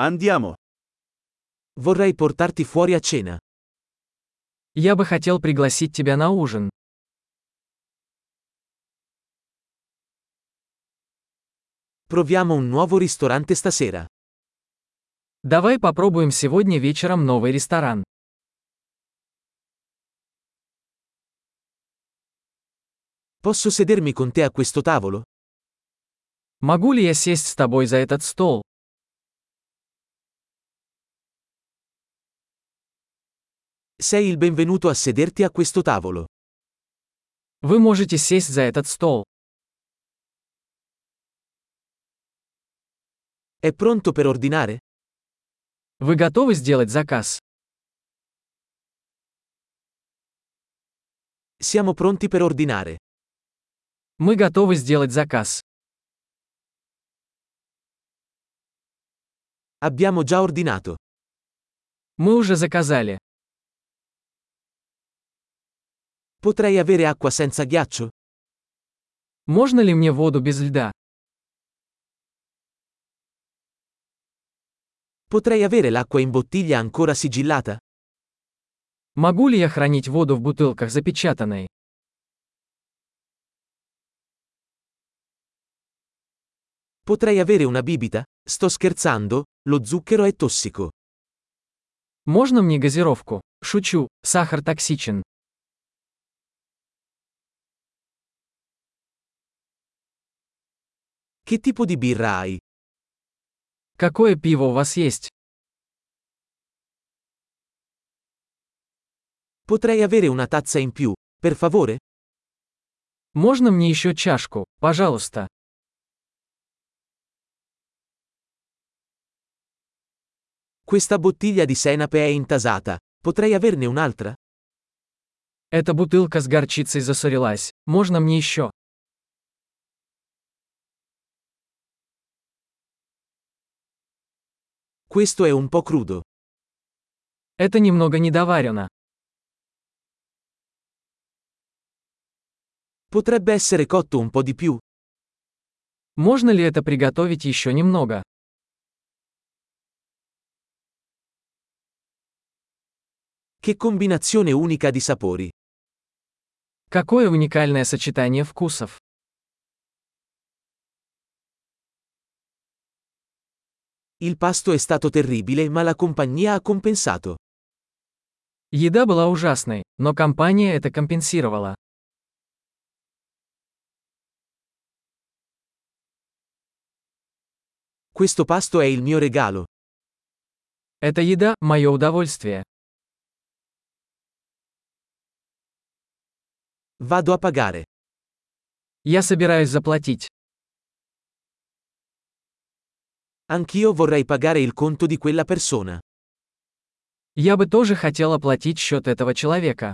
Andiamo. Vorrei portarti fuori a cena. Я бы хотел пригласить тебя на ужин. Proviamo un nuovo ristorante stasera. Давай попробуем сегодня вечером новый ресторан. Posso sedermi con te a questo tavolo? Могу ли я сесть с тобой за этот стол? Sei il benvenuto a sederti a questo tavolo. Вы можете сесть за этот стол. È pronto per ordinare? Вы готовы сделать заказ? Siamo pronti per ordinare. Мы готовы сделать заказ. Abbiamo già ordinato. Мы уже заказали. Potrei avere acqua senza ghiaccio? Можно ли мне воду без льда? Potrei avere l'acqua in bottiglia ancora sigillata? Могу ли я хранить воду в бутылках запечатанной? Potrei avere una bibita? Sto scherzando, lo zucchero è tossico. Можно мне газировку? Шучу, сахар токсичен. Che tipo di birra hai? Какое пиво у вас есть? Potrei avere una tazza in più, per favore? Можно мне еще чашку, пожалуйста? Questa bottiglia di senape è intasata. Potrei averne un'altra? Эта бутылка с горчицей засорилась. Можно мне еще? Questo è un po' crudo. Это немного недоварено. Potrebbe essere cotto un po' di più. Можно ли это приготовить еще немного? Che combinazione unica di sapori. Какое уникальное сочетание вкусов. Il pasto è stato terribile ma la compagnia ha compensato. Еда была ужасной, но компания это компенсировала. Questo pasto è il mio regalo. Эта еда – мое удовольствие. Vado a pagare. Я собираюсь заплатить. Anch'io vorrei pagare il conto di quella persona. Я бы тоже хотел оплатить счет этого человека.